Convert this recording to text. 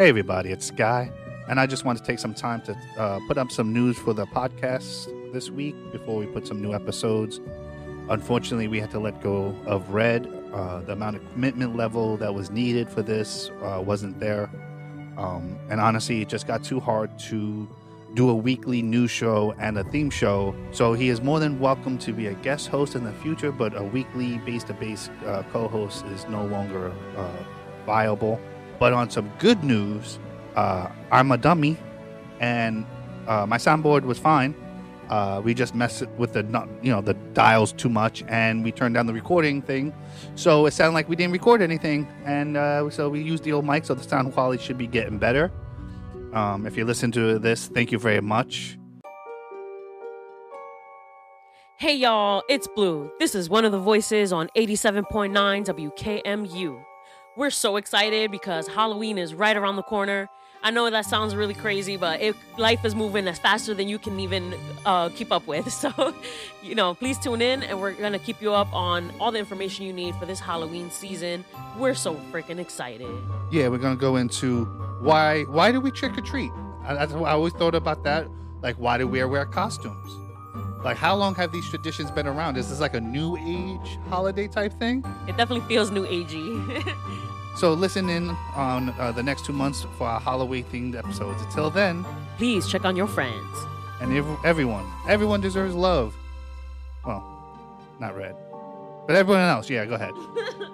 Hey, everybody, it's Guy, and I just want to take some time to uh, put up some news for the podcast this week before we put some new episodes. Unfortunately, we had to let go of Red. Uh, the amount of commitment level that was needed for this uh, wasn't there. Um, and honestly, it just got too hard to do a weekly news show and a theme show. So he is more than welcome to be a guest host in the future, but a weekly base to base co host is no longer uh, viable. But on some good news, uh, I'm a dummy and uh, my soundboard was fine. Uh, we just messed with the you know the dials too much, and we turned down the recording thing, so it sounded like we didn't record anything. And uh, so we used the old mic, so the sound quality should be getting better. Um, if you listen to this, thank you very much. Hey y'all, it's Blue. This is one of the voices on 87.9 WKMU. We're so excited because Halloween is right around the corner. I know that sounds really crazy, but it, life is moving as faster than you can even uh, keep up with. So, you know, please tune in and we're going to keep you up on all the information you need for this Halloween season. We're so freaking excited. Yeah, we're gonna go into why why do we trick or treat? I, I, I always thought about that. Like, why do we wear costumes? Like, how long have these traditions been around? Is this like a new age holiday type thing? It definitely feels new agey. So listen in on uh, the next two months for our Halloween themed episodes. Until then, please check on your friends. and ev- everyone, everyone deserves love. Well, not red, but everyone else. Yeah, go ahead.